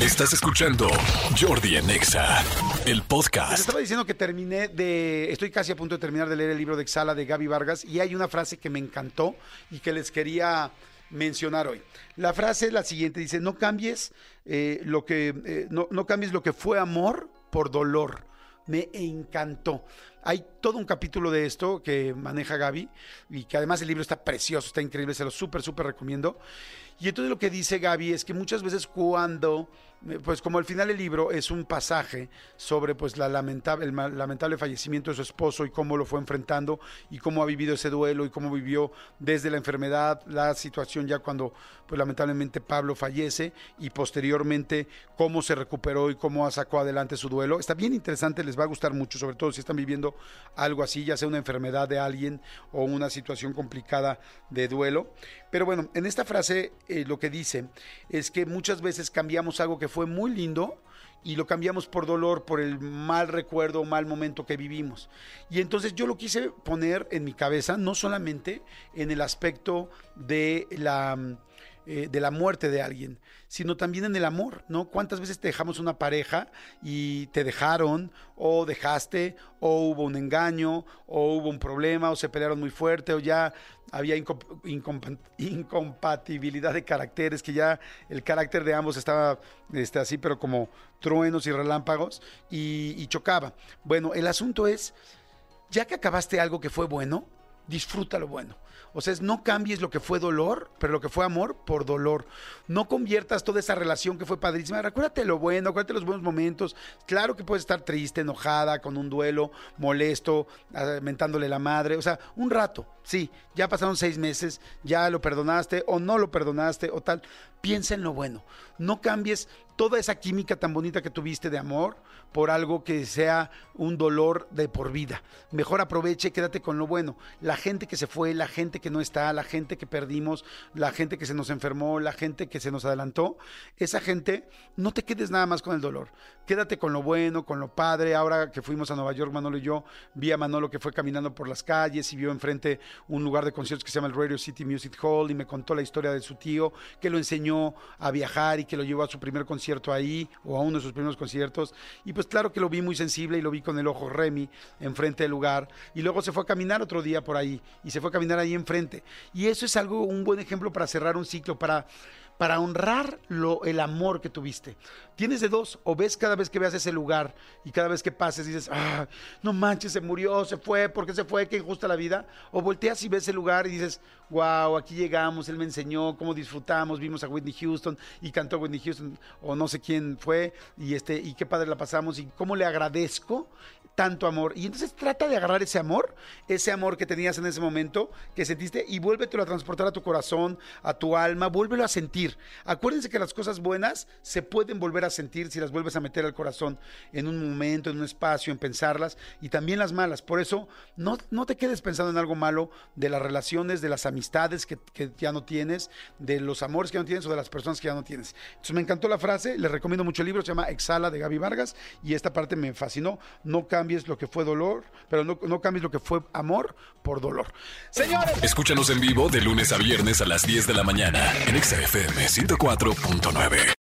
Estás escuchando Jordi Anexa, el Les podcast. estaba diciendo que terminé de. Estoy casi a punto de terminar de leer el libro de Exhala de Gaby Vargas y hay una frase que me encantó y que les quería mencionar hoy. La frase es la siguiente: dice, no cambies eh, lo que. eh, no, no cambies lo que fue amor por dolor. Me encantó. Hay todo un capítulo de esto que maneja Gaby y que además el libro está precioso, está increíble, se lo súper, súper recomiendo. Y entonces lo que dice Gaby es que muchas veces cuando, pues como al final del libro es un pasaje sobre pues la lamentable, el lamentable fallecimiento de su esposo y cómo lo fue enfrentando y cómo ha vivido ese duelo y cómo vivió desde la enfermedad, la situación ya cuando pues lamentablemente Pablo fallece y posteriormente cómo se recuperó y cómo sacó adelante su duelo. Está bien interesante, les va a gustar mucho, sobre todo si están viviendo algo así, ya sea una enfermedad de alguien o una situación complicada de duelo. Pero bueno, en esta frase eh, lo que dice es que muchas veces cambiamos algo que fue muy lindo y lo cambiamos por dolor, por el mal recuerdo mal momento que vivimos. Y entonces yo lo quise poner en mi cabeza, no solamente en el aspecto de la, eh, de la muerte de alguien, sino también en el amor, ¿no? ¿Cuántas veces te dejamos una pareja y te dejaron, o dejaste, o hubo un engaño, o hubo un problema, o se pelearon muy fuerte, o ya había incom- incompa- incompatibilidad de caracteres, que ya el carácter de ambos estaba este, así, pero como truenos y relámpagos, y chocaba. Bueno, el asunto es, ya que acabaste algo que fue bueno, disfruta lo bueno. O sea, es no cambies lo que fue dolor, pero lo que fue amor por dolor. No conviertas toda esa relación que fue padrísima. Recuérdate lo bueno, acuérdate los buenos momentos. Claro que puedes estar triste, enojada, con un duelo, molesto, mentándole la madre. O sea, un rato, sí. Ya pasaron seis meses, ya lo perdonaste o no lo perdonaste o tal. Piensa en lo bueno. No cambies toda esa química tan bonita que tuviste de amor por algo que sea un dolor de por vida. Mejor aproveche quédate con lo bueno. La gente que se fue, la gente que no está, la gente que perdimos, la gente que se nos enfermó, la gente que se nos adelantó, esa gente, no te quedes nada más con el dolor. Quédate con lo bueno, con lo padre. Ahora que fuimos a Nueva York, Manolo y yo, vi a Manolo que fue caminando por las calles y vio enfrente un lugar de conciertos que se llama el Radio City Music Hall y me contó la historia de su tío que lo enseñó a viajar y que lo llevó a su primer concierto ahí o a uno de sus primeros conciertos. Y pues claro que lo vi muy sensible y lo vi con el ojo Remy enfrente del lugar. Y luego se fue a caminar otro día por ahí y se fue a caminar ahí enfrente. Y eso es algo, un buen ejemplo para cerrar un ciclo, para para honrar lo, el amor que tuviste. Tienes de dos, o ves cada vez que veas ese lugar y cada vez que pases dices, ah, no manches, se murió, se fue, ¿por qué se fue? Qué injusta la vida. O volteas y ves el lugar y dices, wow, aquí llegamos, él me enseñó cómo disfrutamos, vimos a Whitney Houston y cantó Whitney Houston, o no sé quién fue, y, este, y qué padre la pasamos y cómo le agradezco tanto amor. Y entonces trata de agarrar ese amor, ese amor que tenías en ese momento, que sentiste, y vuélvetelo a transportar a tu corazón, a tu alma, vuélvelo a sentir. Acuérdense que las cosas buenas se pueden volver a sentir si las vuelves a meter al corazón en un momento, en un espacio, en pensarlas, y también las malas. Por eso, no, no te quedes pensando en algo malo de las relaciones, de las amistades que, que ya no tienes, de los amores que ya no tienes o de las personas que ya no tienes. Entonces me encantó la frase, les recomiendo mucho el libro, se llama Exhala de Gaby Vargas, y esta parte me fascinó. No cambies lo que fue dolor, pero no, no cambies lo que fue amor por dolor. Señores, Escúchanos en vivo de lunes a viernes a las 10 de la mañana en Exa FM 104.9.